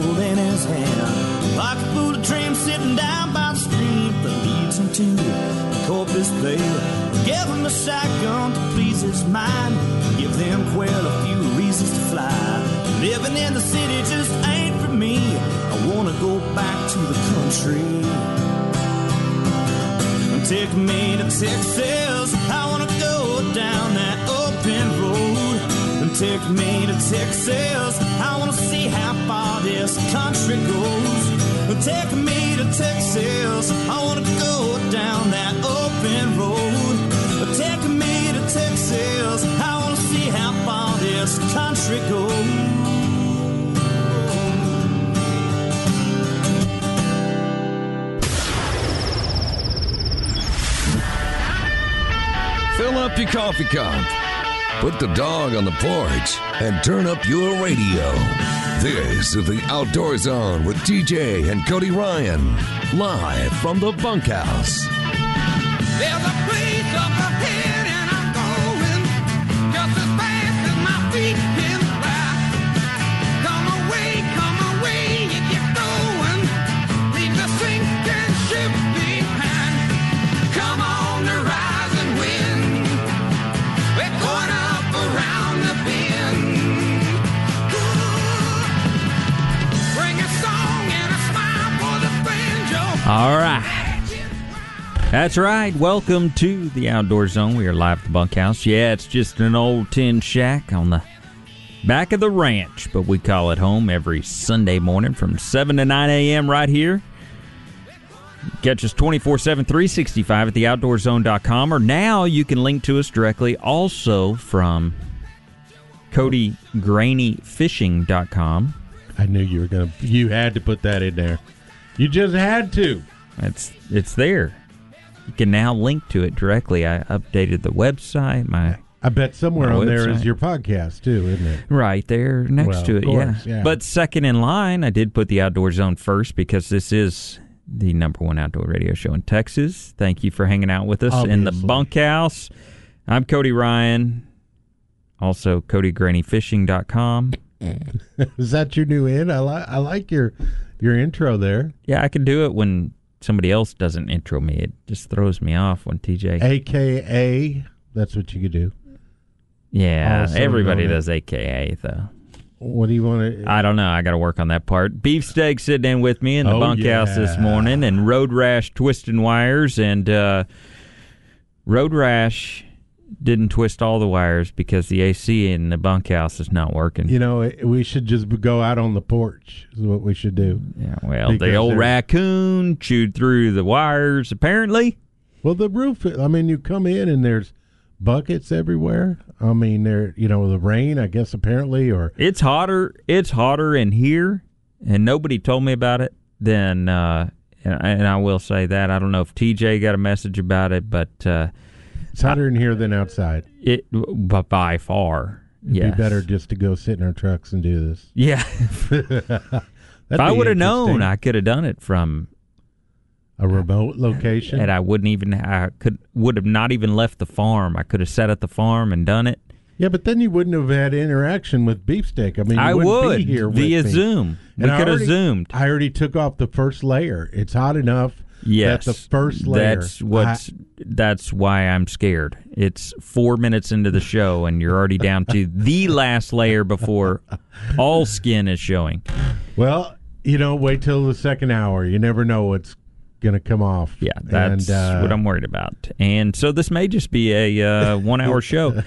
pole in his hand, like a fool dream sitting down by the stream that leads him to the Corpus Bay. Give him a shotgun to please his mind. Give them quail a few reasons to fly. Living in the city just ain't for me. I wanna go back to the country. Take me to Texas. I wanna go down that open road. Take me to Texas. I wanna see how far this country goes. Take me to Texas. I wanna go down that open road. Take me to Texas. I wanna see how far this country goes. Fill up your coffee cup. Put the dog on the porch and turn up your radio. This is the Outdoor Zone with TJ and Cody Ryan, live from the bunkhouse. That's right. Welcome to the Outdoor Zone. We are live at the bunkhouse. Yeah, it's just an old tin shack on the back of the ranch, but we call it home every Sunday morning from 7 to 9 a.m. right here. Catch us 24 7, 365 at theoutdoorzone.com, or now you can link to us directly also from CodyGrainyFishing.com. I knew you were gonna. You had to put that in there. You just had to. It's it's there. You can now link to it directly. I updated the website. My I bet somewhere on there is your podcast too, isn't it? right there next Well, to it, course, yeah. yeah. But second in line, I did put the Outdoor Zone first because this is the number one outdoor radio show in Texas. Thank you for hanging out with us in the bunkhouse. I'm Cody Ryan. Also, CodyGrainyFishing.com. Is that your new in? I like. I like your your intro there. Yeah, I can do it when somebody else doesn't intro me. It just throws me off when TJ. AKA. That's what you could do. yeah, also everybody does AKA though. What do you want to? I don't know. I got to work on that part. Beefsteak sitting in with me in the Oh, bunkhouse this morning, and Road Rash twisting wires. And uh, Road Rash didn't twist all the wires because the AC in the bunkhouse is not working. You know, we should just go out on the porch. Is what we should do. yeah, well, the old they're- raccoon chewed through the wires. Apparently, Well, the roof. I mean, you come in and there's buckets everywhere. I mean, there. You know, the rain. I guess apparently, or it's hotter. It's hotter in here, and nobody told me about it. Then, uh, and, and I will say that I don't know if TJ got a message about it, but. Uh, it's hotter in here than outside. It b- by far. It'd yes. be better just to go sit in our trucks and do this. Yeah. If I would have known. I could have done it from, a remote location. and I wouldn't even. I could would have not even left the farm. I could have sat at the farm and done it. yeah, but then you wouldn't have had interaction with beefsteak. I mean, you I wouldn't would be here via. Zoom. We And I could have zoomed. I already took off the first layer. It's hot enough. Yes, that the first layer. That's what's. that's why I'm scared. It's four minutes into the show, and you're already down to the last layer before all skin is showing. Well, you know, wait till the second hour. You never know what's going to come off. Yeah, that's and, uh, what I'm worried about. And so this may just be a uh, one hour show.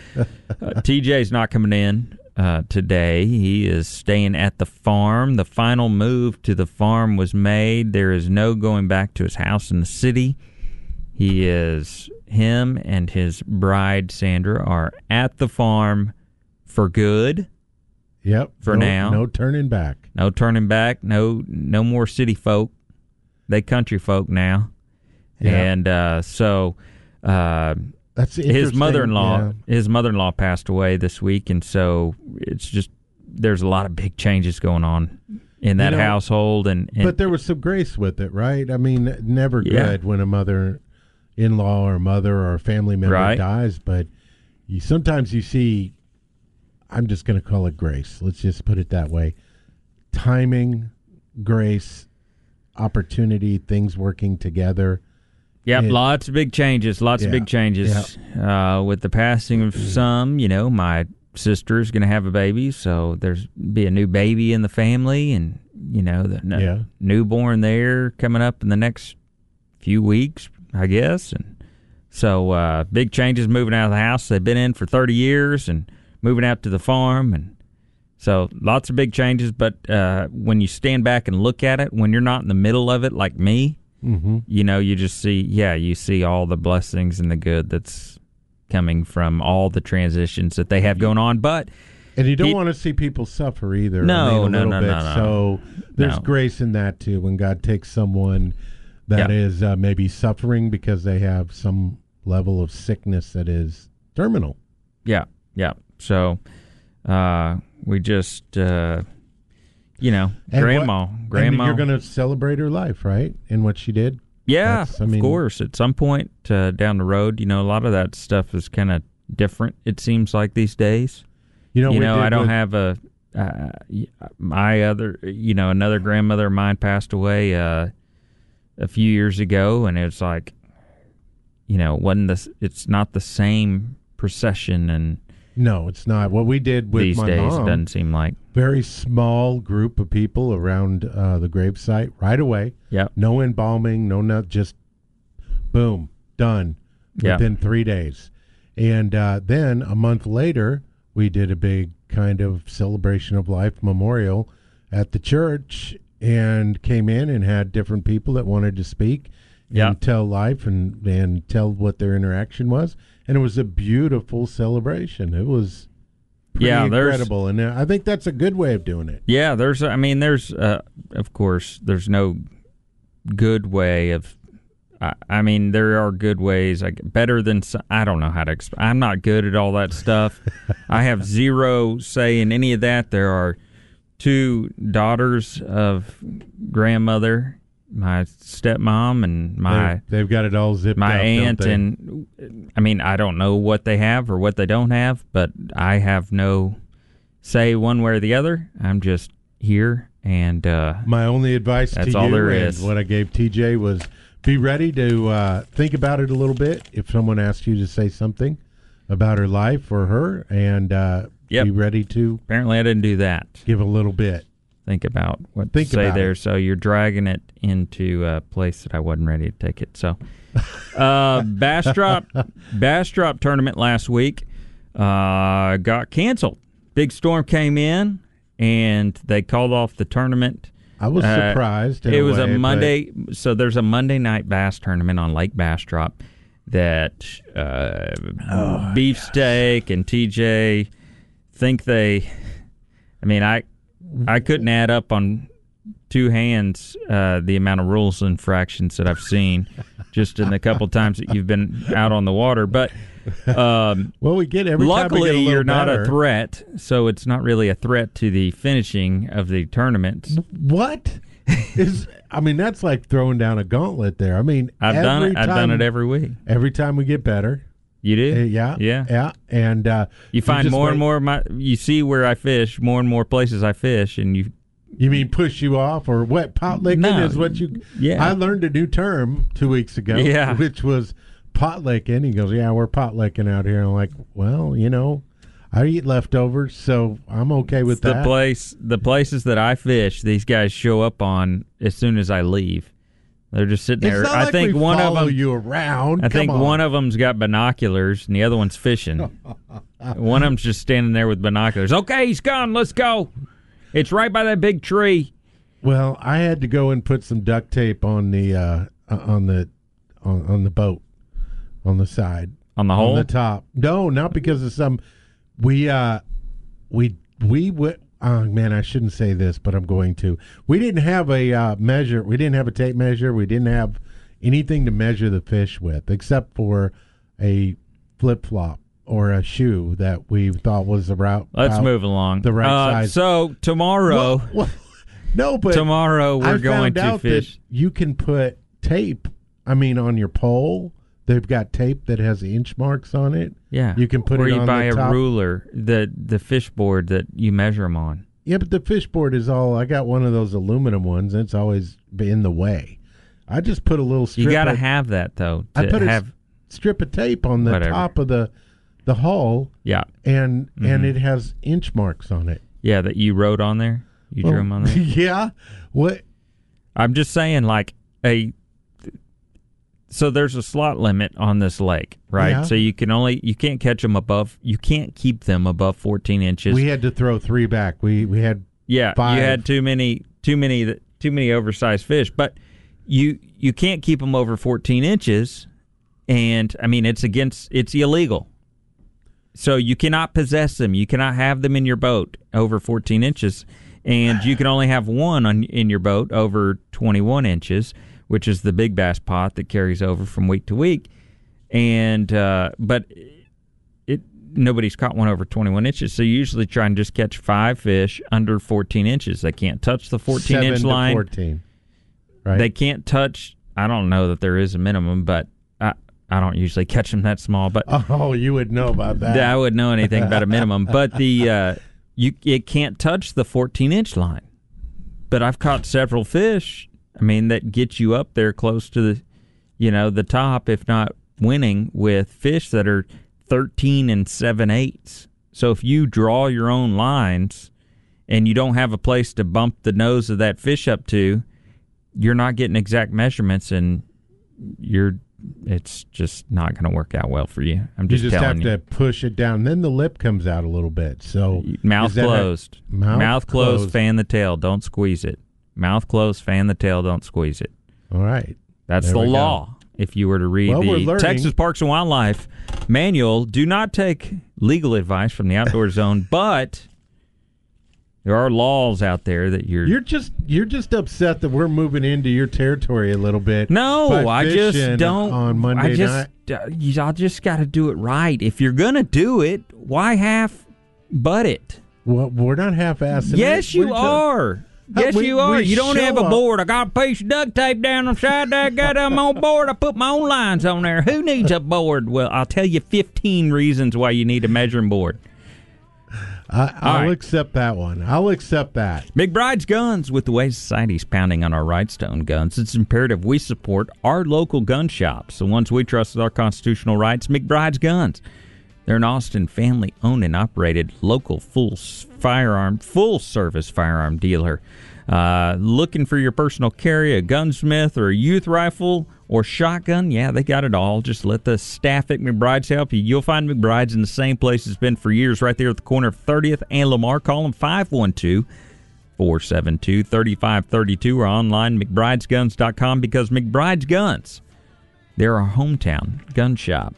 Uh, TJ's not coming in uh, today. He is staying at the farm. The final move to the farm was made. There is no going back to his house in the city. He is, him and his bride, Sandra, are at the farm for good. Yep. for no, now. no turning back. No turning back. No, no more city folk. They country folk now. Yeah. And uh, so uh, That's his mother-in-law, Yeah. his mother-in-law passed away this week, and so it's just there's a lot of big changes going on in that know, household. And, and But there was some grace with it, right? I mean, never Yeah. good when a mother-in-law or mother or a family member Right. dies, but you sometimes you see. I'm just going to call it grace. Let's just put it that way. timing, grace, opportunity, things working together. Yep, It- lots of big changes. Lots of big changes. Uh, with the passing of some, you know, my sister's going to have a baby, so there's be a new baby in the family, and you know, the n- Yeah. newborn there coming up in the next few weeks, I guess, and so uh, big changes moving out of the house they've been in for 30 years, and moving out to the farm, and so lots of big changes. But uh, when you stand back and look at it, when you're not in the middle of it, like me Mm-hmm. you know, you just see, yeah, you see all the blessings and the good that's coming from all the transitions that they have going on. But And you don't He- want to see people suffer either. No, I mean, no, no, bit. no, no. So there's No. grace in that too. When God takes someone that Yeah. is uh, maybe suffering because they have some level of sickness that is terminal. yeah, yeah. So uh, we just, uh, you know, And grandma, what- grandma. And you're going to celebrate her life, right? And what she did. yeah, I of course. At some point uh, down the road, you know, a lot of that stuff is kind of different. It seems like these days. You know, you know, I don't with- have a uh, my other, you know, another grandmother of mine passed away uh, a few years ago, and it's like, you know, wasn't this? It's not the same procession, and No, it's not. What we did with these my days mom, doesn't seem like. Very small group of people around uh, the gravesite right away. Yep. No embalming, no not just boom, done Yeah. within three days. And uh, then a month later, we did a big kind of celebration of life memorial at the church and came in and had different people that wanted to speak Yeah. and tell life and, and tell what their interaction was. And it was a beautiful celebration. It was Yeah, there's- incredible. And uh, I think that's a good way of doing it. Yeah, there's. I mean, there's. Uh, of course, there's no good way of. I, I mean, there are good ways. Like better than. I don't know how to. Exp- I'm not good at all that stuff. I have zero say in any of that. There are two daughters of grandmother, my stepmom, and my They're- they've got it all zipped my up, aunt they? and I mean I don't know what they have or what they don't have, but I have no say one way or the other. I'm just here and uh My only advice That's to all you there is. what I gave TJ was be ready to uh, think about it a little bit. If someone asks you to say something about her life or her, and uh, Yep. be ready to apparently I didn't do that. give a little bit. Think about what Think to say there. it. So you're dragging it into a place that I wasn't ready to take it. So uh Bastrop Bastrop tournament last week uh got canceled. Big storm came in and they called off the tournament. I was Uh, surprised. it was way, a but Monday. So there's a Monday night bass tournament on Lake Bastrop that uh, Oh, Beefsteak and TJ think they. I mean, I I couldn't add up on two hands uh, the amount of rules infractions that I've seen just in the couple times that you've been out on the water. But um, Well, we get every time luckily get you're not better. a threat, so it's not really a threat to the finishing of the tournament. What is? I mean, that's like throwing down a gauntlet there. I mean, I've done it. I've done it every week. Every time we get better, You do? Uh, yeah, Yeah. yeah, and uh, You find more and more my you see where I fish, more and more places I fish and you You mean push you off or what? Pot licking No. is what you. Yeah. I learned a new term two weeks ago. Yeah. which was pot licking. He goes, "Yeah, we're pot licking out here." I'm like, "Well, you know, I eat leftovers, so I'm okay with the that." place the places that I fish, these guys show up on as soon as I leave. They're just sitting there. I like think one of them you around. I Come think on. one of them's got binoculars and the other one's fishing. one of them's just standing there with binoculars. Okay, he's gone. Let's go. It's right by that big tree. Well, I had to go and put some duct tape on the uh, uh, on the on, on the boat on the side On the on the top. No, not because of some. We uh, we we went. Oh man, I shouldn't say this, but I'm going to. We didn't have a uh, measure. We didn't have a tape measure. We didn't have anything to measure the fish with, except for a flip flop or a shoe that we thought was about. Let's about move along. the right Uh, size. So tomorrow Well, well, no, but tomorrow we're I going to fish. you can put tape. I mean, on your pole, they've got tape that has inch marks on it. Yeah, You can put or it you on buy the a top. ruler, the the fish board that you measure them on. Yeah, but the fish board is all. I got one of those aluminum ones, and it's always in the way. I just put a little strip. You got to have that though I put a have. s- strip of tape on the Whatever. top of the the hull, yeah, and Mm-hmm. and it has inch marks on it. yeah, that you wrote on there. You drew them on there. yeah. What? I'm just saying, like a. So there's a slot limit on this lake, right? Yeah. So you can only you can't catch them above. You can't keep them above 14 inches. We had to throw three back. We we had yeah, five. you had too many too many too many oversized fish, but you you can't keep them over 14 inches, and I mean it's against it's illegal. So you cannot possess them. You cannot have them in your boat over 14 inches, and you can only have one on in your boat over 21 inches, which is the big bass pot that carries over from week to week. And uh, but it nobody's caught one over 21 inches, so you usually try and just catch five fish under 14 inches. They can't touch the 14 seven inch to line. fourteen. Right. They can't touch. I don't know that there is a minimum, but I I don't usually catch them that small. But oh, you would know about that. I wouldn't know anything about a minimum, but the uh, you it can't touch the 14 inch line. But I've caught several fish. I mean, that gets you up there close to the, you know, the top, if not winning with fish that are 13 and seven eighths. So if you draw your own lines, and you don't have a place to bump the nose of that fish up to, you're not getting exact measurements, and you're it's just not going to work out well for you. I'm just you just, just have you. to push it down. Then the lip comes out a little bit. So Mouth is that a- closed. mouth closed. closed. Fan the tail. Don't squeeze it. Mouth closed. Fan the tail. Don't squeeze it. all right. That's There the we go. law. If you were to read Well, the. Texas Parks and Wildlife manual, do not take legal advice from the outdoor zone, but there are laws out there that you're. You're just you're just upset that we're moving into your territory a little bit. no, I just don't. on Monday I just, night. uh, I just got to do it right. If you're gonna do it, why half butt it? Well, we're not half-assing. Yes, it. you are. Yes, we- you are. You don't have a board. I got a piece of duct tape down on the side there. Got them on board. I put my own lines on there. Who needs a board? Well, I'll tell you 15 reasons why you need a measuring board. I, I'll right. accept that one. I'll accept that. McBride's Guns, with the way society's pounding on our Rightstone guns, it's imperative we support our local gun shops, the ones we trust with our constitutional rights. McBride's Guns. They're an Austin family owned and operated local full firearm, full service firearm dealer. Uh, looking for your personal carry, a gunsmith, or a youth rifle or shotgun? Yeah, they got it all. Just let the staff at McBride's help you. You'll find McBride's in the same place it's been for years, right there at the corner of 30th and Lamar. Call them 512 472 3532 or online McBride'sGuns.com because McBride's Guns, they're our hometown gun shop.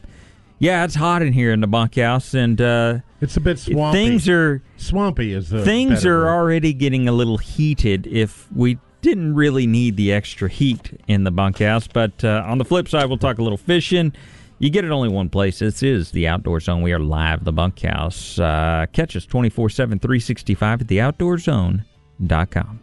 Yeah, it's hot in here in the bunkhouse, and uh, It's a bit swampy. things are swampy. Is the things are word. already getting a little heated. If we didn't really need the extra heat in the bunkhouse, but uh, on the flip side, we'll talk a little fishing. You get it only one place. This is the Outdoor Zone. We are live at the bunkhouse. Uh, catch us 24 7, 365 at theoutdoorzone.com.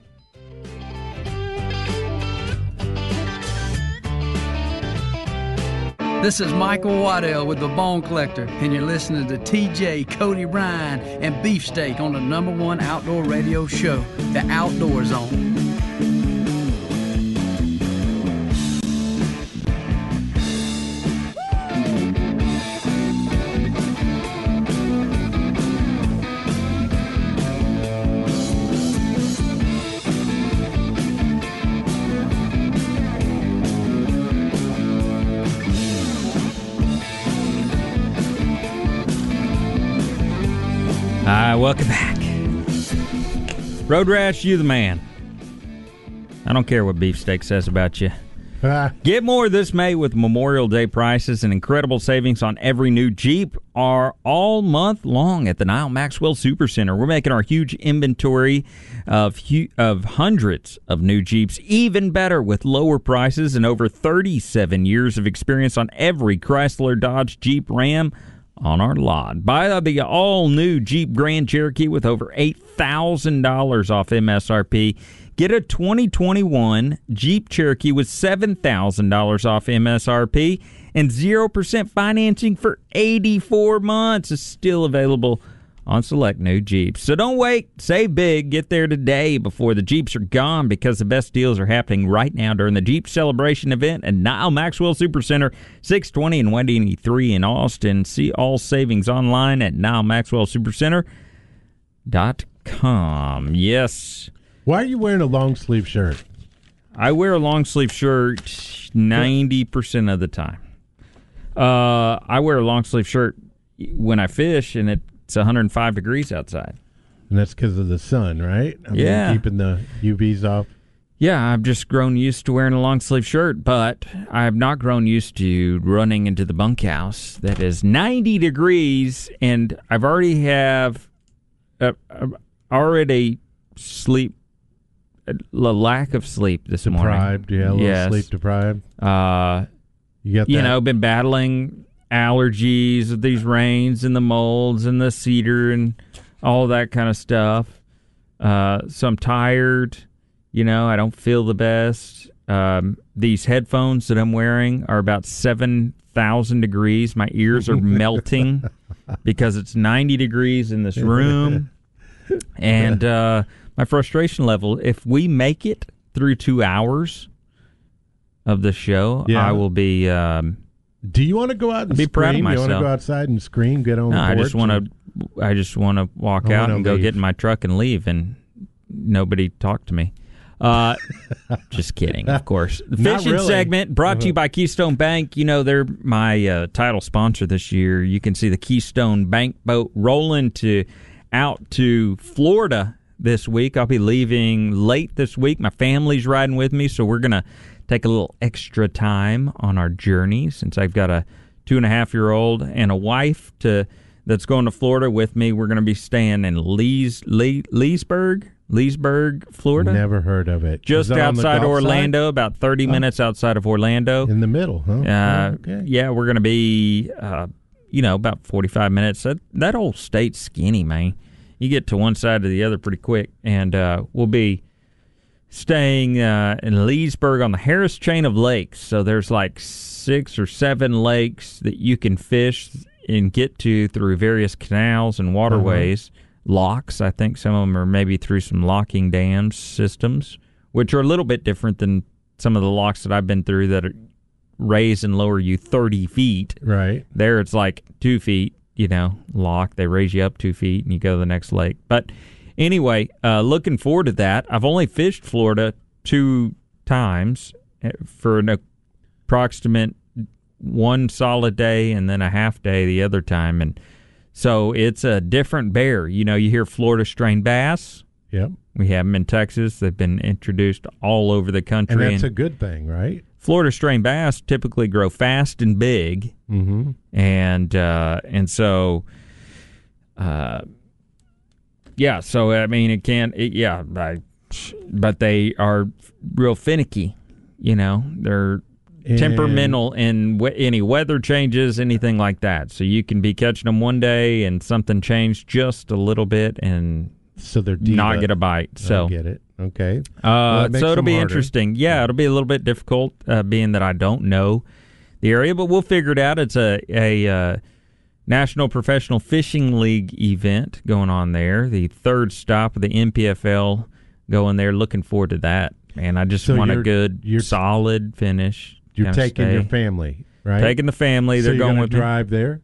This is Michael Waddell with the Bone Collector, and you're listening to TJ, Cody Ryan, and Beefsteak on the number one outdoor radio show, The Outdoor Zone. Welcome back. Road Rash, you the man. I don't care what Beefsteak says about you. Ah, Get more this May with Memorial Day prices and incredible savings on every new Jeep are all month long at the Nyle Maxwell Supercenter. We're making our huge inventory of hu- of hundreds of new Jeeps even better with lower prices and over 37 years of experience on every Chrysler, Dodge, Jeep, Ram on our lot. Buy the all new Jeep Grand Cherokee with over $8,000 off MSRP. Get a 2021 Jeep Cherokee with $7,000 off MSRP and 0% financing for 84 months is still available on select new Jeeps. So don't wait. Save big. Get there today before the Jeeps are gone because the best deals are happening right now during the Jeep celebration event at Nyle Maxwell Supercenter, 620 and 183 in Austin. See all savings online at nylemaxwellsupercenter.com. Yes. Why are you wearing a long sleeve shirt? I wear a long sleeve shirt 90% of the time. Uh, I wear a long sleeve shirt when I fish and it's 105 degrees outside. And that's because of the sun, right? I mean, Yeah. keeping the UVs off. Yeah, I've just grown used to wearing a long sleeve shirt, but I have not grown used to running into the bunkhouse that is 90 degrees, and I've already have uh, uh, already sleep a lack of sleep this Deprived, morning. yeah, a little yes. sleep deprived. Uh, You got you that? know, been battling allergies with these rains and the molds and the cedar and all that kind of stuff. Uh, so I'm tired. You know, I don't feel the best. Um, these headphones that I'm wearing are about 7,000 degrees. My ears are melting because it's 90 degrees in this room. And uh, my frustration level, if we make it through two hours of the show, Yeah. I will be. Um, Do you want to go out and Be scream? proud of You want to myself. go outside and scream? Get on no, the I just want to. I just want to walk out and go get in my truck and leave, and nobody talk to me. Uh, just kidding, of course. The fishing really. segment brought to you by Keystone Bank. You know they're my uh, title sponsor this year. You can see the Keystone Bank boat rolling to out to Florida this week. I'll be leaving late this week. My family's riding with me, so we're gonna take a little extra time on our journey since I've got a two and a half year old and a wife to that's going to Florida with me. We're going to be staying in Lees, Lee, Leesburg, Leesburg, Florida, Never heard of it. just that on the outside Orlando, about thirty minutes outside of Orlando. In the middle, huh? Uh, okay. Yeah, we're going to be, uh, you know, about 45 minutes. That, that old state's skinny, man. You get to one side to the other pretty quick. And uh, we'll be staying uh, in Leesburg on the Harris chain of lakes. So there's like six or seven lakes that you can fish and get to through various canals and waterways. Locks, I think some of them are maybe through some locking dams systems, which are a little bit different than some of the locks that I've been through that are raise and lower you 30 feet. Right. There it's like two feet, you know, lock. They raise you up two feet and you go to the next lake. But anyway, uh, looking forward to that. I've only fished Florida two times eh, for an approximate one solid day and then a half day the other time. And so it's a different bear. You know, you hear Florida strain bass. Yep. We have them in Texas. They've been introduced all over the country. And that's and- a good thing, right? Florida strain bass typically grow fast and big, Mm-hmm. and uh, and so, uh, yeah. So I mean, it can, it, yeah, I, but they are real finicky. You know, they're temperamental in we- any weather changes, anything like that. So you can be catching them one day and something changed just a little bit and So they're not diva. get a bite. So I get it. Okay. uh, makes so it'll be harder. interesting. Yeah, it'll be a little bit difficult, uh, being that I don't know the area, but we'll figure it out. It's a a uh, National Professional Fishing League event going on there. The third stop of the NPFL going there. Looking forward to that. And I just So want a good, you're- solid finish. You're taking stay. your family, right? taking the family. so They're going gonna with me. drive there.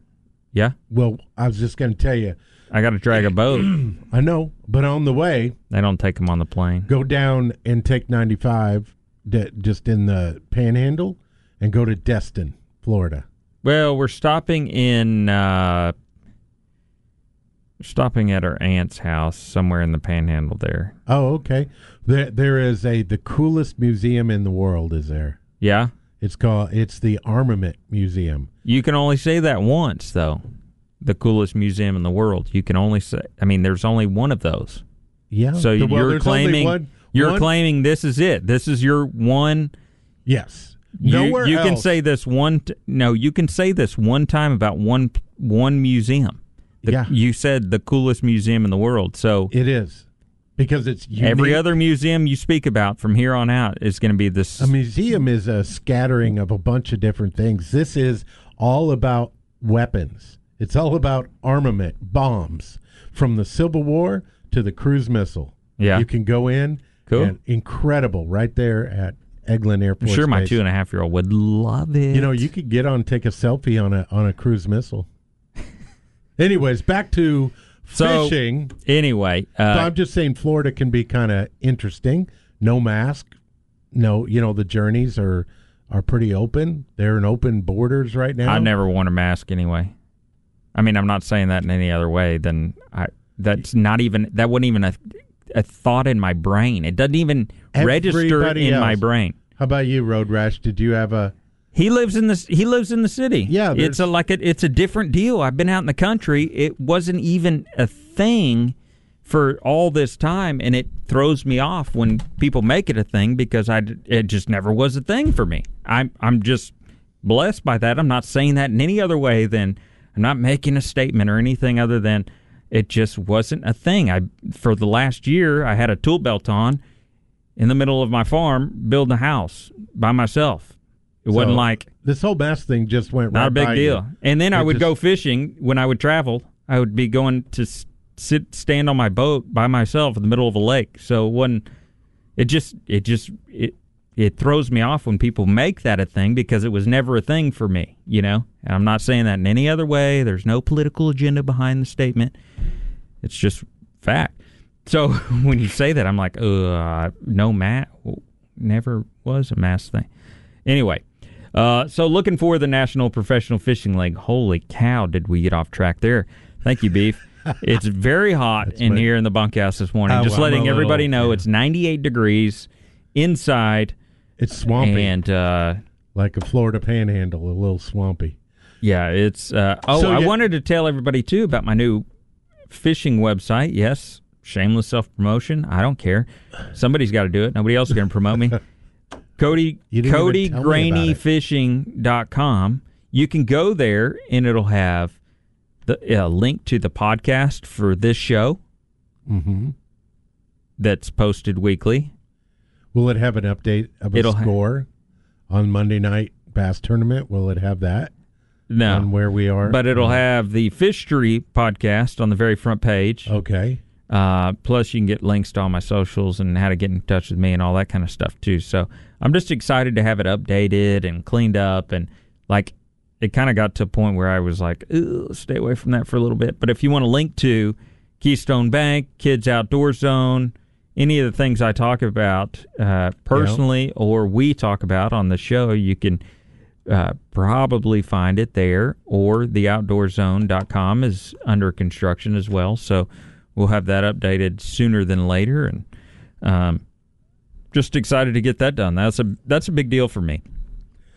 Yeah, Well, I was just going to tell you. I got to drag a boat. I know, but on the way, they don't take them on the plane. go down and take 95 d- just in the panhandle and go to Destin, Florida. Well, we're stopping in uh stopping at our aunt's house somewhere in the panhandle there. Oh, okay. There, there is a the coolest museum in the world. Is there? Yeah? It's called. It's the Armament Museum. You can only say that once though. The coolest museum in the world. You can only say I mean there's only one of those. Yeah. So well, you're claiming one- you're one- claiming this is it. This is your one Yes. You, Nowhere you can else. say this one t- no, you can say this one time about one one museum. The- Yeah. You said the coolest museum in the world. So it is because it's Every other museum you speak about from here on out is going to be this. A museum is a scattering of a bunch of different things. This is all about weapons. It's all about armament, bombs, from the Civil War to the cruise missile. Yeah. you can go in. Cool. and incredible, right there at Eglin Air I'm sure my Base. two and a half year old would love it. You know, you could get on, take a selfie on a on a cruise missile. Anyways, back to So- fishing. anyway, So uh, I'm just saying, Florida can be kind of interesting. No mask, no, you know the journeys are are pretty open. They're in open borders right now. I never worn a mask anyway. I mean, I'm not saying that in any other way than I. That's not even that wasn't even a a thought in my brain. It doesn't even register Everybody in my brain. How about you, Road Rash? Did you have a? He lives in the he lives in the city. Yeah, it's a like a, it's a different deal. I've been out in the country. It wasn't even a thing for all this time, and it throws me off when people make it a thing because I it just never was a thing for me. I'm I'm just blessed by that. I'm not saying that in any other way than I'm not making a statement or anything other than it just wasn't a thing. I for the last year I had a tool belt on in the middle of my farm building a house by myself. It wasn't like This whole bass thing just went not right a big deal. you. And then I would just- go fishing when I would travel. I would be going to sit stand on my boat by myself in the middle of a lake. So when it just it just it it throws me off when people make that a thing because it was never a thing for me, you know? And I'm not saying that in any other way. There's no political agenda behind the statement. It's just fact. So when you say that, I'm like, uh, no mat, never was a mass thing. Anyway, uh, so looking for the National Professional Fishing League. Holy cow, did we get off track there? Thank you, Beef. it's very hot in my- here in the bunkhouse this morning. Oh, Just I'm letting everybody little- know yeah. it's 98 degrees inside, It's swampy, and uh, like a Florida Panhandle, a little swampy. Yeah, it's. Uh, oh, So I wanted to tell everybody too about my new fishing website. Yes, shameless self promotion. I don't care. Somebody's got to do it. Nobody else is going to promote me. Cody You didn't even tell me about it. CodyGraineyFishing.com. You can go there and it'll have the uh, link to the podcast for this show hmm that's posted weekly. Will it have an update of a It'll ha- score on Monday night bass tournament? Will it have that No, on where we are? but it'll have the Fishery podcast on the very front page. okay. Uh, plus, you can get links to all my socials and how to get in touch with me and all that kind of stuff too. So I'm just excited to have it updated and cleaned up. And like, it kind of got to a point where I was like, "Ugh, stay away from that for a little bit. But if you want to link to Keystone Bank, Kids Outdoor Zone, any of the things I talk about uh, personally or we talk about on the show, you can uh, probably find it there or theoutdoorzone.com is under construction as well. So we'll have that updated sooner than later. And um, just excited to get that done. That's a that's a big deal for me.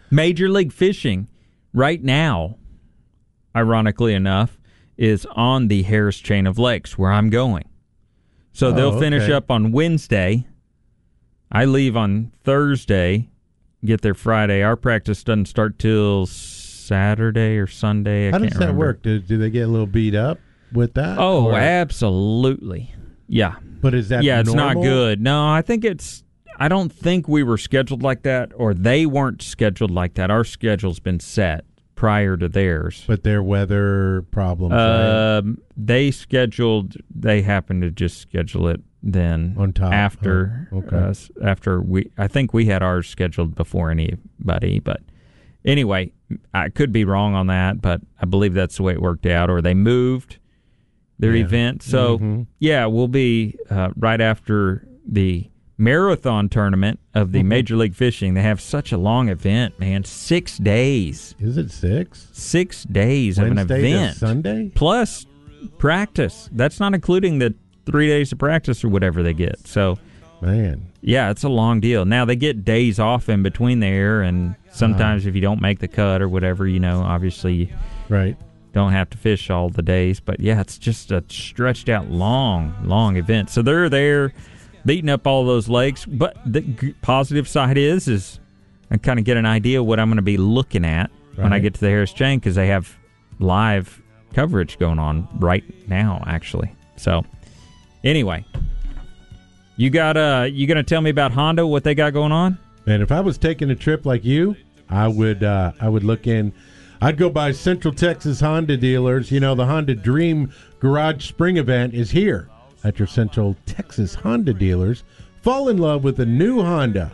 Major League Fishing right now, ironically enough, is on the Harris Chain of Lakes where I'm going. So Oh, they'll finish okay. up on Wednesday. I leave on Thursday, get there Friday. Our practice doesn't start till Saturday or Sunday. I How does that remember. work? Do, do they get a little beat up with that? Oh, Or- absolutely. Yeah. but is that yeah, it's not good. No, I think it's I don't think we were scheduled like that or they weren't scheduled like that. Our schedule's been set prior to theirs. But their weather problems right? Um, they scheduled. They happened to just schedule it then On top, after huh? Okay. us. After we, I think we had ours scheduled before anybody. But anyway, I could be wrong on that, but I believe that's the way it worked out. Or they moved their Yeah. event. So Mhm. yeah, we'll be uh, right after the marathon tournament of Mm-hmm. the Major League Fishing. They have such a long event, man. Six days. Is it six? Six days of an Wednesday event Sunday? plus practice. That's not including the three days of practice or whatever they get. So, Man. yeah, it's a long deal. Now they get days off in between there, and sometimes if you don't make the cut or whatever, you know, obviously Right. Don't have to fish all the days. But yeah, it's just a stretched out long, long event. So they're there beating up all those lakes. But the g- positive side is, is I kind of get an idea what I'm going to be looking at when I get to the Harris Chain because they have live coverage going on right now, actually. So anyway, you got uh, you gonna tell me about Honda? What they got going on? And if I was taking a trip like you, I would uh, I would look in. I'd go by Central Texas Honda dealers. You know, the Honda Dream Garage Spring event is here at your Central Texas Honda dealers. Fall in love with a new Honda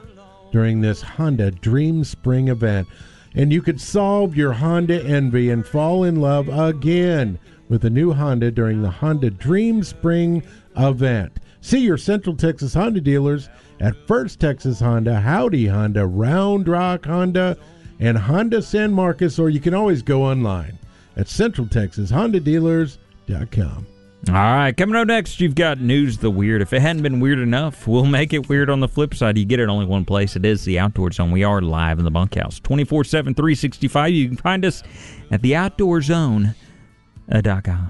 during this Honda Dream Spring event. And you could solve your Honda envy and fall in love again with a new Honda during the Honda Dream Spring event. See your Central Texas Honda dealers at First Texas Honda, Howdy Honda, Round Rock Honda, and Honda San Marcos, or you can always go online at centraltexashondadealers.com. All right, coming up next, you've got News the Weird. If it hadn't been weird enough, we'll make it weird on the flip side. You get it only one place. It is the Outdoor Zone. We are live in the bunkhouse 24 7, 365. You can find us at theoutdoorzone.com. Uh,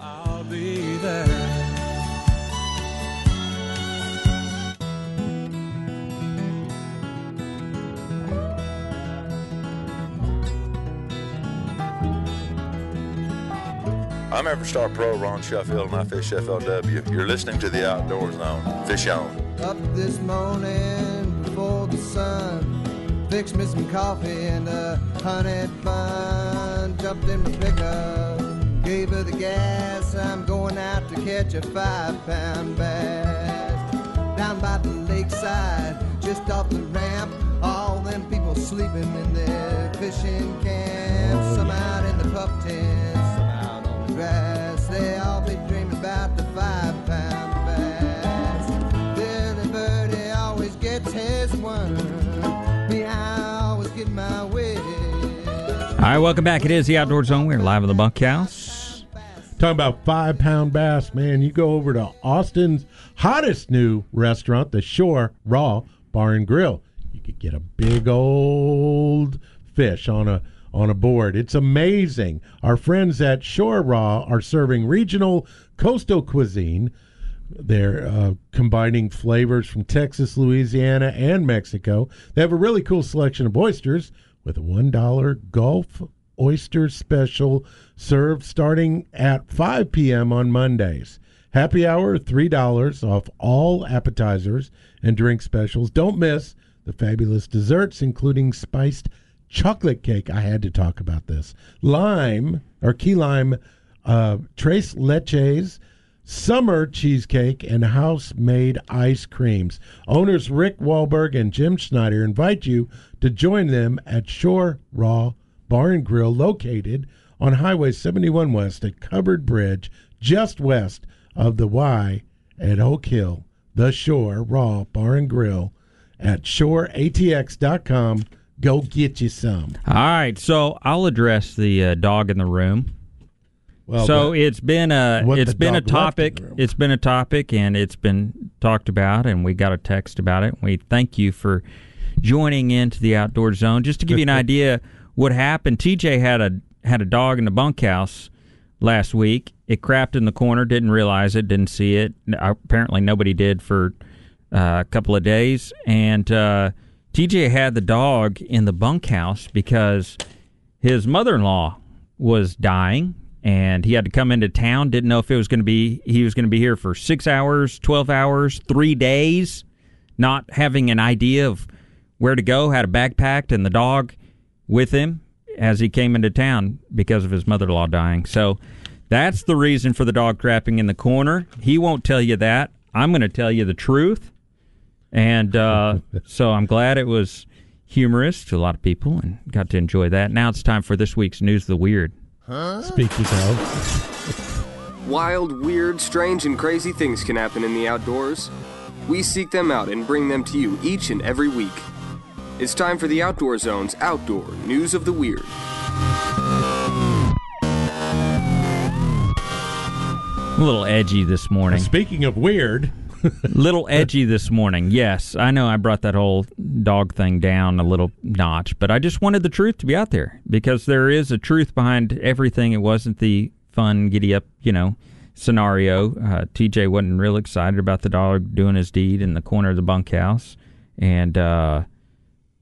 I'll be there. I'm Everstar Pro Ron Shuffield, and I fish FLW. You're listening to the Outdoor Zone. Fish on. Up this morning before the sun. Fixed me some coffee and a honey bun. Jumped in my pickup, gave her the gas. I'm going out to catch a five pound bass. Down by the lakeside, just off the ramp. All them people sleeping in their fishing camps. Some out in the pup tents, grass. They all be dreaming about the five pound bass. Billy Birdie always gets his one. Me, I always get my wish. All right, welcome back. It is the Outdoor Zone. We're live in the bunkhouse. Talking about five pound bass, man. You go over to Austin's hottest new restaurant, the Shore Raw Bar and Grill. You could get a big old fish on a on a board. It's amazing. Our friends at Shore Raw are serving regional coastal cuisine. They're uh, combining flavors from Texas, Louisiana, and Mexico. They have a really cool selection of oysters with a $1 Gulf oyster special served starting at 5 p.m. on Mondays. Happy hour, $3 off all appetizers and drink specials. Don't miss the fabulous desserts, including spiced chocolate cake. I had to talk about this. Lime or key lime, uh, tres leches, summer cheesecake, and house made ice creams. Owners Rick Wahlberg and Jim Schneider invite you to join them at Shore Raw Bar and Grill, located on Highway 71 West at Covered Bridge, just west of the Y at Oak Hill. The Shore Raw Bar and Grill at shoreatx.com. Go get you some. All right, so I'll address the uh, dog in the room. Well, so it's been a it's been a dog left in topic. It's been a topic, and it's been talked about, and we got a text about it. We thank you for joining into the outdoor zone. Just to give you an idea, what happened? TJ had a had a dog in the bunkhouse last week. It crapped in the corner. Didn't realize it. Didn't see it. Apparently, nobody did for uh, a couple of days. And uh, TJ had the dog in the bunkhouse because his mother-in-law was dying and he had to come into town. Didn't know if it was going to be he was going to be here for 6 hours 12 hours 3 days not having an idea of where to go had a backpack and the dog with him as he came into town because of his mother-in-law dying. So that's the reason for the dog crapping in the corner. He won't tell you that. I'm going to tell you the truth and uh, so I'm glad it was humorous to a lot of people and got to enjoy that. Now it's time for this week's News of the Weird. Speaking of, Wild, weird, strange, and crazy things can happen in the outdoors. We seek them out and bring them to you each and every week. It's time for the Outdoor Zone's Outdoor News of the Weird. A little edgy this morning. speaking of weird, little edgy this morning. Yes, I know I brought that whole dog thing down a little notch, but I just wanted the truth to be out there because there is a truth behind everything. It wasn't the fun, giddy up, you know, scenario. Uh, TJ wasn't real excited about the dog doing his deed in the corner of the bunkhouse. And uh,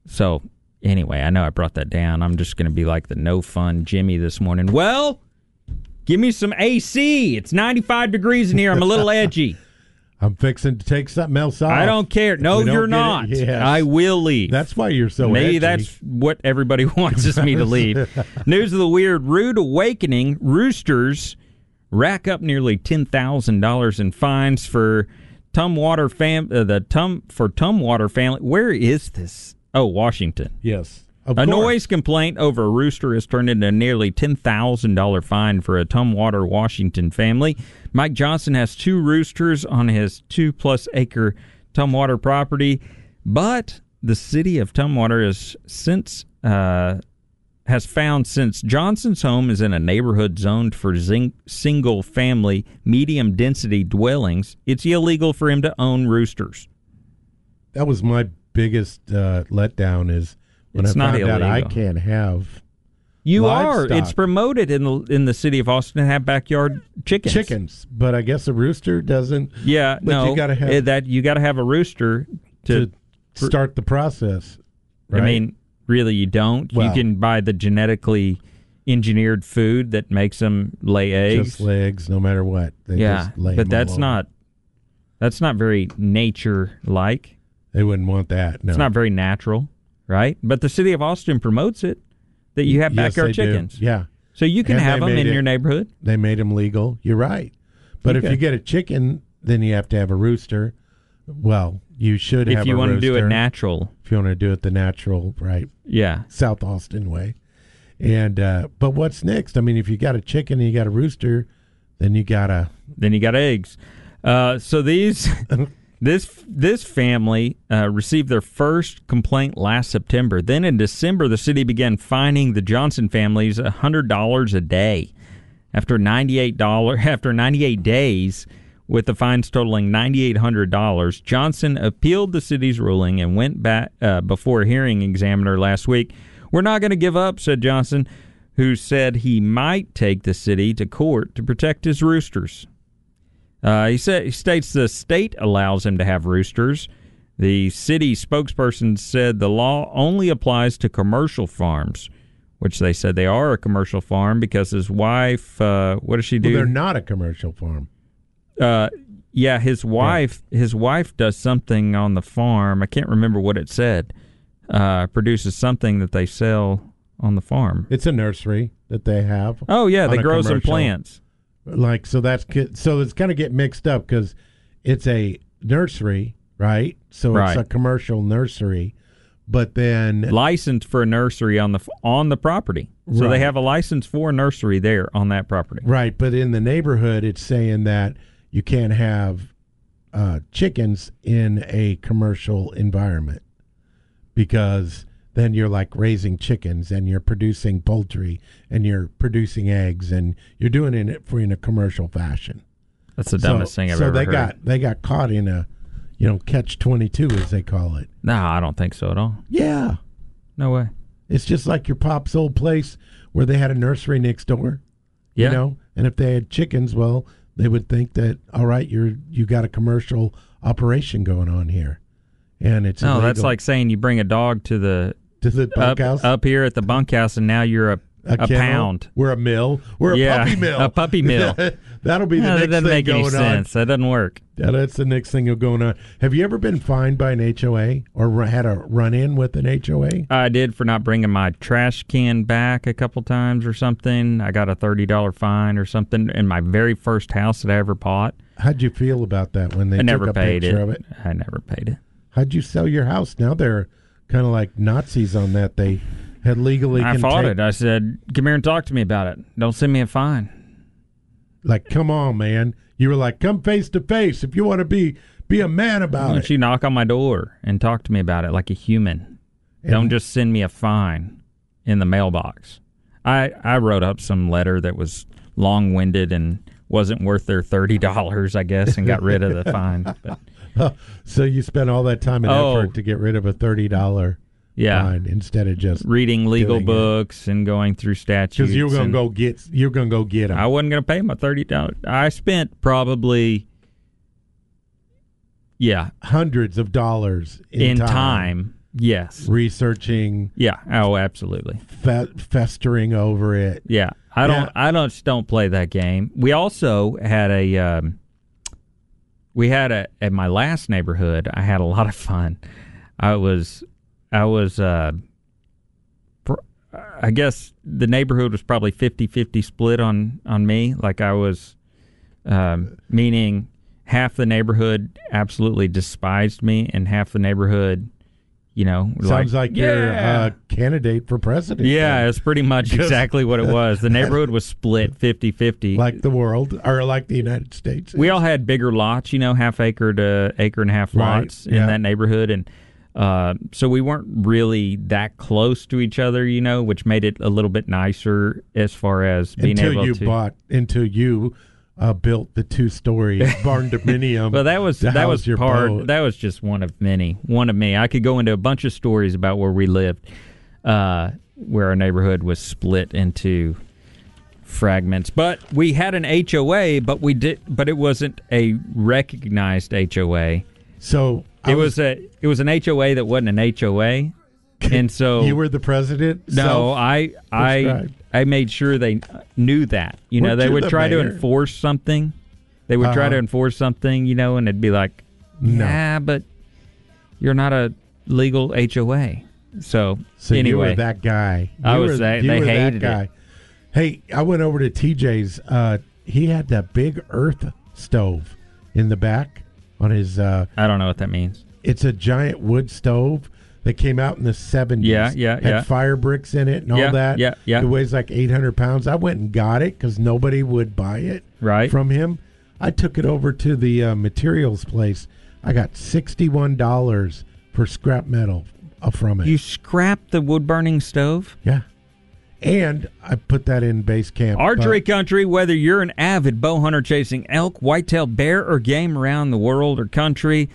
so, anyway, I know I brought that down. I'm just going to be like the no fun Jimmy this morning. Well, give me some AC. It's 95 degrees in here. I'm a little edgy. I'm fixing to take something else off. I don't care. No, don't you're not. Yes. I will leave. That's why you're so. Maybe edgy. that's what everybody wants is me to leave. News of the weird rude awakening. Roosters rack up nearly ten thousand dollars in fines for Tumwater fam uh, the Tum for Tumwater family. Where is this? Oh, Washington. yes. Of a course. noise complaint over a rooster has turned into a nearly $10,000 fine for a Tumwater, Washington family. Mike Johnson has two roosters on his two plus acre Tumwater property, but the city of Tumwater has since uh, has found since Johnson's home is in a neighborhood zoned for zing- single family medium density dwellings, it's illegal for him to own roosters. That was my biggest uh, letdown. Is when It's I not out I can't have You are. It's promoted in the in the city of Austin to have backyard chickens. chickens, but I guess a rooster doesn't. Yeah, But no. you gotta have- eh, that. You got to have a rooster to. to start the process. I mean, really, you don't. you can buy the genetically engineered food that makes them lay eggs. just legs, no matter what. They yeah, just lay but that's over. not. That's not very nature like. They wouldn't want that. No, It's not very natural, right? But the city of Austin promotes it that you have Yes, backyard do. chickens. Yeah, So you can And have them in it- your neighborhood. they made them legal. You're right. But You if could. you get a chicken, then you have to have a rooster. Well, you should have If you want to do it natural. If you want to do it the natural, right, Yeah. South Austin way. And uh but what's next? I mean, if you got a chicken and you got a rooster, then you got a Then you got eggs. Uh, so these this this family uh, received their first complaint last September. Then in December, the city began fining the Johnson families hundred dollars a day. After ninety eight dollar after ninety eight days, with the fines totaling ninety eight hundred dollars, Johnson appealed the city's ruling and went back uh, before a hearing examiner last week. We're not going to give up, said Johnson, who said he might take the city to court to protect his roosters. Uh, he said he states the state allows him to have roosters. The city spokesperson said the law only applies to commercial farms, which they said they are a commercial farm because his wife. Uh, what does she well, do? they're not a commercial farm. uh, yeah, his wife. His wife does something on the farm. I can't remember what it said. Uh, produces something that they sell on the farm. It's a nursery that they have. Oh yeah, they grow some plants. Like so that's so it's kind of get mixed up because it's a nursery, right? So Right. it's a commercial nursery, but then licensed for a nursery on the on the property. So Right. they have a license for a nursery there on that property. right, but in the neighborhood, it's saying that you can't have uh, chickens in a commercial environment because then you're like raising chickens and you're producing poultry and you're producing eggs and you're doing it for in a commercial fashion. That's the dumbest so, thing I've so ever they heard. got they got caught in a you know catch twenty two as they call it. no, I don't think so at all. Yeah, No way. it's just like your pop's old place where they had a nursery next door. Yeah. You know, and if they had chickens, well, they would think that all right, you're you got a commercial operation going on here, and it's No, that's like saying you bring a dog to the to the up, bunkhouse. up here at the bunkhouse, and now you're a a, kennel. pound. We're a mill. We're a Yeah, puppy mill. a puppy mill. That'll be the No, that next doesn't thing make any going sense. That doesn't work. Yeah, that's the next thing you're going on. Have you ever been fined by an HOA or had a run in with an HOA? I did for not bringing my trash can back a couple times or something. I got a thirty dollar fine or something in my very first house that I ever bought. How'd you feel about that when they I took never a paid picture it. of it? I never paid it. How'd you sell your house? Now they're kind of like Nazis on that. They had legally. I fought it. I said, "Come here and talk to me about it. Don't send me a fine." Like, come on, man. You were like, come face to face if you want to be be a man Why about don't it. you knock on my door and talk to me about it like a human? Don't just send me a fine in the mailbox. I I wrote up some letter that was long winded and wasn't worth their thirty dollars, I guess, and got rid of the fine. But so you spent all that time and Oh. effort to get rid of a thirty dollar yeah, fine instead of just reading legal doing it. books and going through statutes. because you're gonna go get you're gonna go get them. I wasn't going to pay my thirty dollars. I spent probably, yeah, hundreds of dollars in, in time. Yes. researching, Yeah. Oh, absolutely. fe- festering over it. Yeah, I don't. Yeah. I don't. Just don't play that game. We also had a. Um, we had a at my last neighborhood. I had a lot of fun. I was I was uh, I guess the neighborhood was probably 50-50 split on on me. Like I was, um, meaning half the neighborhood absolutely despised me, and half the neighborhood, you know, Sounds like, you're yeah. a candidate for president. Yeah, it's pretty much exactly what it was. The neighborhood was split 50-50. like the world or like the United States. we all had bigger lots, you know, half acre to acre and a half Right, lots in yeah. that neighborhood, and uh, so we weren't really that close to each other, you know, which made it a little bit nicer as far as being able to. until able you to. bought until you uh, built the two story barn dominium. Well, that was that was your part. boat. That was just one of many. One of me. I could go into a bunch of stories about where we lived, uh, where our neighborhood was split into fragments. But we had an HOA, but we did. But it wasn't a recognized HOA. so It was, a. It was an HOA that wasn't an HOA, and so you were the president. no, I I. I made sure they knew that. You know, Weren't they you would the try to enforce something. They would try Uh-huh. to enforce something, you know, and it'd be like, No. "Yeah, but you're not a legal HOA." So, So you anyway, were that guy. I You was were- that- you they were that hated it. guy. Hey, I went over to TJ's. Uh, he had that big earth stove in the back on his. Uh, I don't know what that means. it's a giant wood stove that came out in the seventies. Yeah, yeah, had yeah. fire bricks in it and all Yeah, that. yeah, yeah. It weighs like eight hundred pounds. I went and got it because nobody would buy it. Right. from him. I took it over to the uh, materials place. I got sixty one dollars for scrap metal uh, from it. You scrapped the wood burning stove? yeah, and I put that in base camp. Archery but- country, whether you're an avid bow hunter chasing elk, whitetail, bear, or game around the world or country,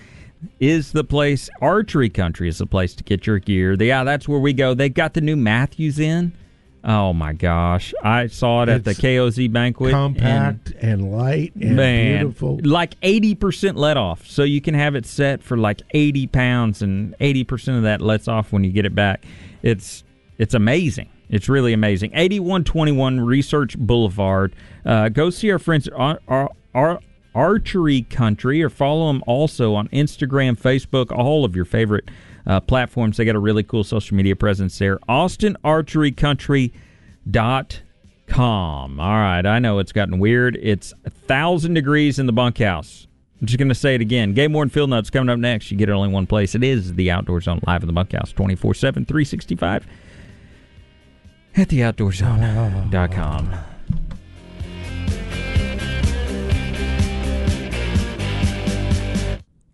is the place. Archery country is the place to get your gear. Yeah, that's where we go. They've got the new Mathews in. Oh my gosh, I saw it at the It's KOZ banquet. and- compact and, light and Man, beautiful. like eighty percent let off, so you can have it set for like eighty pounds, and eighty percent of that lets off when you get it back. It's it's amazing. It's really amazing. Eighty one twenty one Research Boulevard. Uh, go see our friends at Ar- Ar- Ar- Archery Country, or follow them also on Instagram, Facebook, all of your favorite uh, platforms. They got a really cool social media presence there. Austin Archery Country dot com. All right, I know it's gotten weird. It's a thousand degrees in the bunkhouse. I'm just going to say it again. Game Warden Field Notes coming up next. You get it only one place. It is the Outdoor Zone live in the bunkhouse 24 7, 365 at theoutdoorzone.com.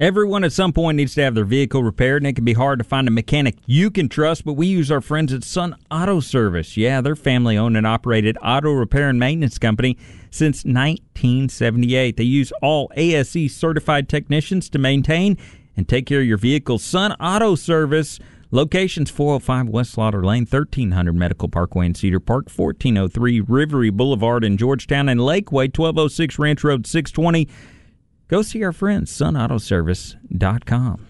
Everyone at some point needs to have their vehicle repaired, and it can be hard to find a mechanic you can trust, but we use our friends at Sun Auto Service. Yeah, they're family owned and operated auto repair and maintenance company since 1978. They use all ASE certified technicians to maintain and take care of your vehicle. Sun Auto Service. Locations 405 West Slaughter Lane, 1300 Medical Parkway in Cedar Park, 1403 Rivery Boulevard in Georgetown, and Lakeway, 1206 Ranch Road 620. Go see our friends, sunautoservice.com.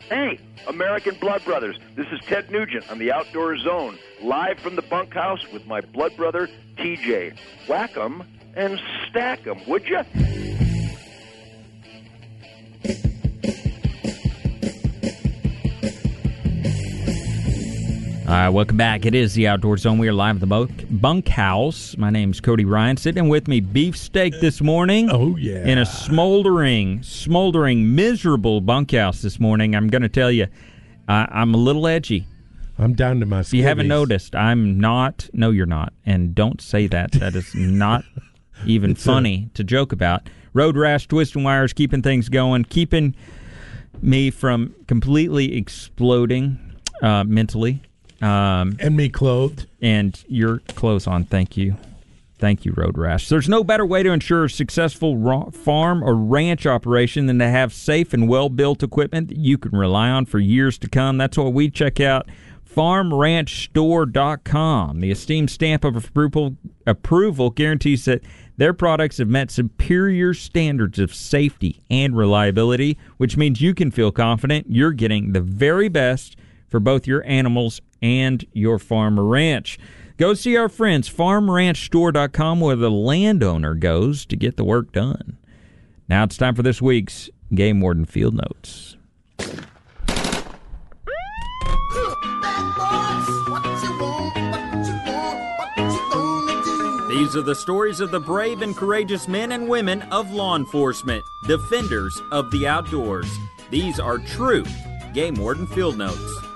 Hey, American Blood Brothers. This is Ted Nugent on the Outdoor Zone, live from the bunkhouse with my blood brother, TJ. Whack 'em and stack 'em, would you? All right, welcome back. It is the Outdoor Zone. We are live at the bunk, bunkhouse. My name's Cody Ryan. Sitting with me, beefsteak this morning. Oh, yeah. In a smoldering, smoldering, miserable bunkhouse this morning. I'm going to tell you, I, I'm a little edgy. I'm down to my. If you haven't noticed, I'm not. No, you're not. And don't say that. That is not even It's a- funny to joke about. Road rash, twisting wires, keeping things going, keeping me from completely exploding uh, mentally. Um, and me clothed. and your clothes on. Thank you. Thank you, Road Rash. There's no better way to ensure a successful farm or ranch operation than to have safe and well built equipment that you can rely on for years to come. That's why we check out farmranchstore.com. The esteemed stamp of approval, approval guarantees that their products have met superior standards of safety and reliability, which means you can feel confident you're getting the very best for both your animals and your farm or ranch. Go see our friends, farmranchstore.com, where the landowner goes to get the work done. Now it's time for this week's Game Warden Field Notes. These are the stories of the brave and courageous men and women of law enforcement, defenders of the outdoors. These are true Game Warden Field Notes.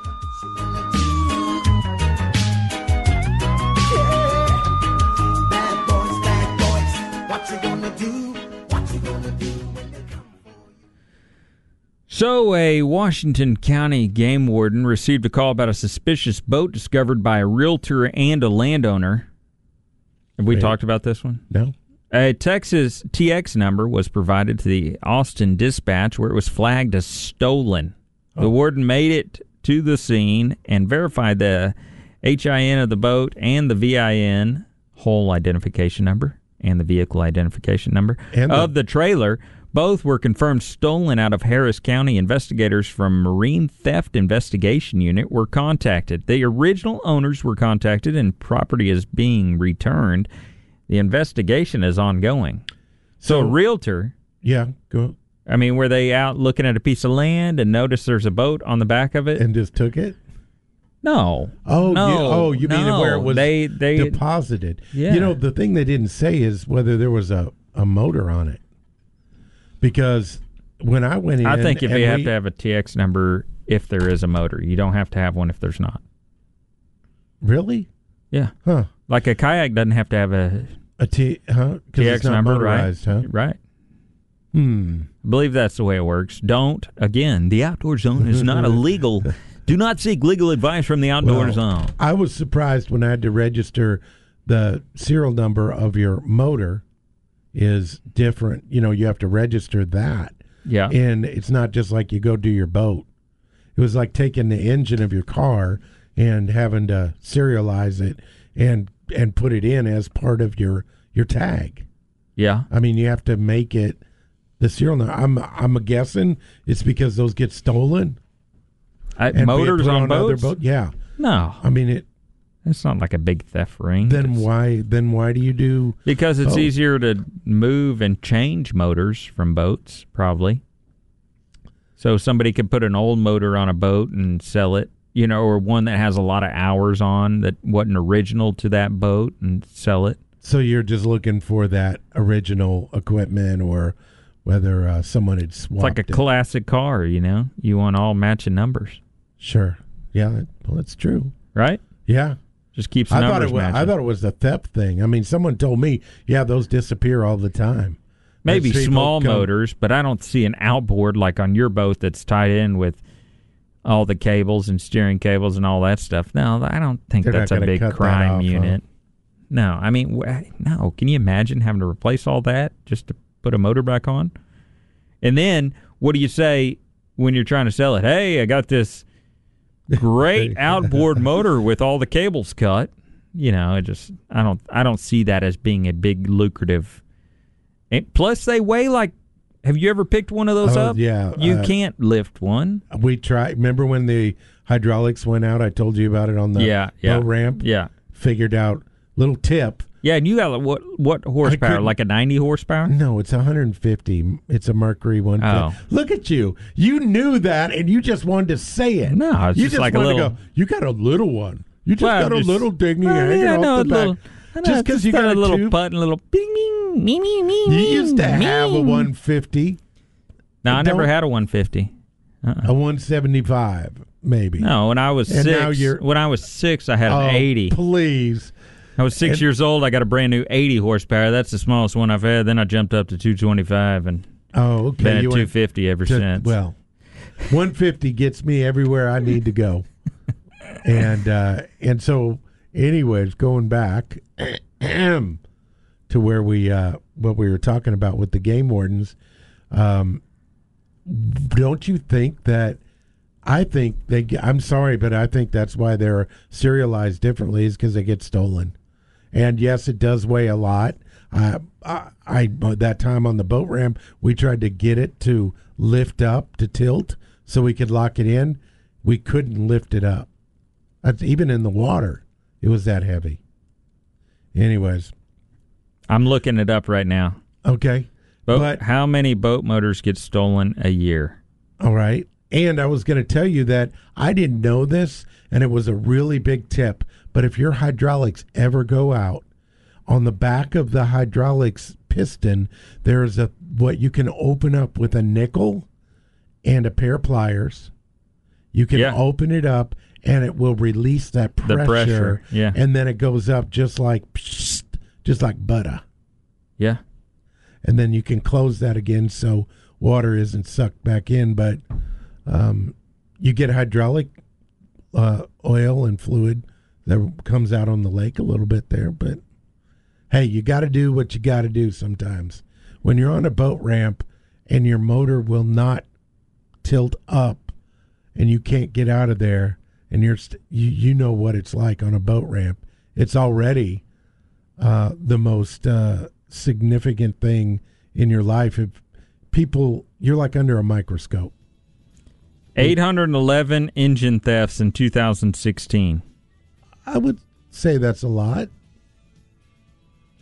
So, a Washington County game warden received a call about a suspicious boat discovered by a realtor and a landowner. Have we Wait. talked about this one? No. A Texas TX number was provided to the Austin Dispatch where it was flagged as stolen. The oh. warden made it to the scene and verified the HIN of the boat and the VIN, hull identification number, and the vehicle identification number And the- of the trailer. Both were confirmed stolen out of Harris County. Investigators from Marine Theft Investigation Unit were contacted. The original owners were contacted and property is being returned. The investigation is ongoing. So, a realtor, Yeah, go I mean, were they out looking at a piece of land and noticed there's a boat on the back of it? and just took it. no. Oh, no, you, oh, you mean where it was they they deposited? Yeah. You know, the thing they didn't say is whether there was a, a motor on it, because when I went in, I think if you have we- to have a TX number if there is a motor. You don't have to have one if there's not. really, Yeah. huh? Like a kayak doesn't have to have a A T, huh? TX it's not number, right? huh? Right. Hmm. I believe that's the way it works. Don't again. The outdoor zone is not illegal. Do not seek legal advice from the outdoor Well, zone. I was surprised when I had to register the serial number of your motor is different. You know, you have to register that. Yeah. And it's not just like you go do your boat. It was like taking the engine of your car and having to serialize it and and put it in as part of your your tag. Yeah. I mean, you have to make it the serial number. I'm I'm guessing it's because those get stolen. I, motors on, boats? boat- Yeah. No, I mean it. It's not like a big theft ring. Then It's- why? Then why do you do? Because it's easier to move and change motors from boats, probably. So somebody could put an old motor on a boat and sell it, you know, or one that has a lot of hours on that wasn't original to that boat and sell it. So you're just looking for that original equipment, or whether uh, someone had It's swapped like a it. classic car, you know. You want all matching numbers, Sure. Yeah. Well, that's true. right? Yeah. Just keeps I thought it was. matching. I thought it was the theft thing. I mean, someone told me, yeah, those disappear all the time. Maybe small motors, but I don't see an outboard like on your boat that's tied in with all the cables and steering cables and all that stuff. No, I don't think They're that's a big crime off, huh? unit. No, I mean, no. Can you imagine having to replace all that just to put a motor back on? And then what do you say when you're trying to sell it? Hey, I got this great outboard motor with all the cables cut. You know, it just I don't I don't see that as being a big lucrative. And plus, they weigh like. Have you ever picked one of those Oh, up? yeah, you uh, can't lift one. We tried. Remember when the hydraulics went out? I told you about it on the yeah, yeah, ramp. Yeah, Figured out little tip. Yeah. And you got like, what what horsepower? Like a ninety horsepower? No, it's 150. It's a Mercury one. Oh. Look at you. You knew that, and you just wanted to say it. No, it's you just like a little- To go, you got a little one. You just Well, got a little dingy Well, hanging yeah, off know, the back. little- know, just because you got a little tube. putt and a little bing, bing, me, me, me, You used to have a 150, No, I never had a one fifty. Uh-uh. a 175, maybe. No, when I was And six, now you're- when I was six, I had Oh, an eighty. Please. I was six and- years old. I got a brand new eighty horsepower. That's the smallest one I've had. Then I jumped up to two twenty five and Oh, okay. been at you two went fifty ever to- since. Well, 150 gets me everywhere I need to go. and uh, and so, anyways, going back to where we uh, what we were talking about with the game wardens, um, don't you think that? I think they. get- I'm sorry, but I think that's why they're serialized differently is because they get stolen. And yes, it does weigh a lot. I, I, I that time on the boat ramp, we tried to get it to lift up to tilt so we could lock it in. We couldn't lift it up. That's, even in the water, it was that heavy. Anyways, I'm looking it up right now. okay. Boat, But- how many boat motors get stolen a year? All right. And I was going to tell you that I didn't know this, and it was a really big tip. But if your hydraulics ever go out, on the back of the hydraulics piston, there's a what you can open up with a nickel and a pair of pliers. You can Yeah. open it up, and it will release that pressure. The pressure. yeah. and then it goes up just like just like butter. Yeah. and then you can close that again so water isn't sucked back in. But um, you get hydraulic uh, oil and fluid that comes out on the lake a little bit there. But hey, you got to do what you got to do sometimes. When you're on a boat ramp and your motor will not tilt up and you can't get out of there and you're st- you, you know what it's like on a boat ramp it's already uh, the most uh, significant thing in your life if people you're like under a microscope 811 engine thefts in 2016. I would say that's a lot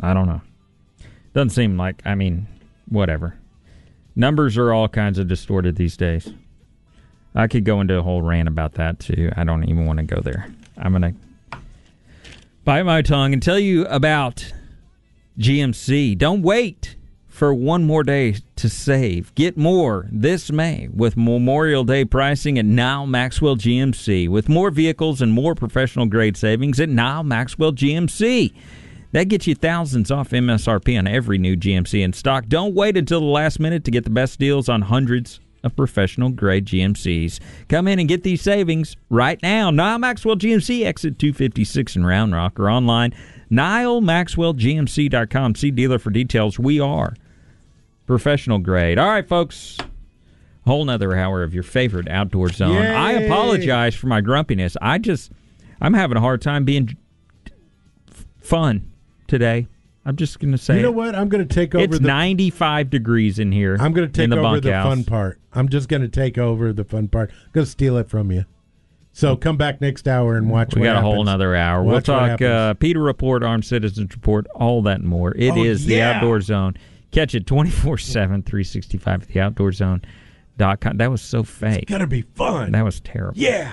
I don't know. Doesn't seem like, I mean, whatever. Numbers are all kinds of distorted these days. I could go into a whole rant about that too. I don't even want to go there. I'm going to bite my tongue and tell you about GMC. Don't wait for one more day to save. Get more this May with Memorial Day pricing at Nyle Maxwell GMC. With more vehicles and more professional grade savings at Nyle Maxwell GMC. That gets you thousands off MSRP on every new GMC in stock. Don't wait until the last minute to get the best deals on hundreds of professional grade GMCs. Come in and get these savings right now. Nyle Maxwell GMC, exit 256 in Round Rock, or online, NyleMaxwellGMC.com. See dealer for details. We are professional grade. All right, folks. Whole nother hour of your favorite outdoor zone. I apologize for my grumpiness. I just, I'm having a hard time being fun today. I'm just going to say you know it. what i'm going to take over It's the 95 degrees in here. i'm going to take the over the bunkhouse. fun part i'm just going to take over the fun part i'm going to steal it from you so come back next hour and watch We got a whole happens. nother hour. Watch we'll talk uh, Peter Report, Armed Citizens Report, all that and more. It is Oh, the yeah. Outdoor Zone. Catch it 24 7, 365 at theoutdoorzone.com. That was so fake. it's going to be fun That was terrible. yeah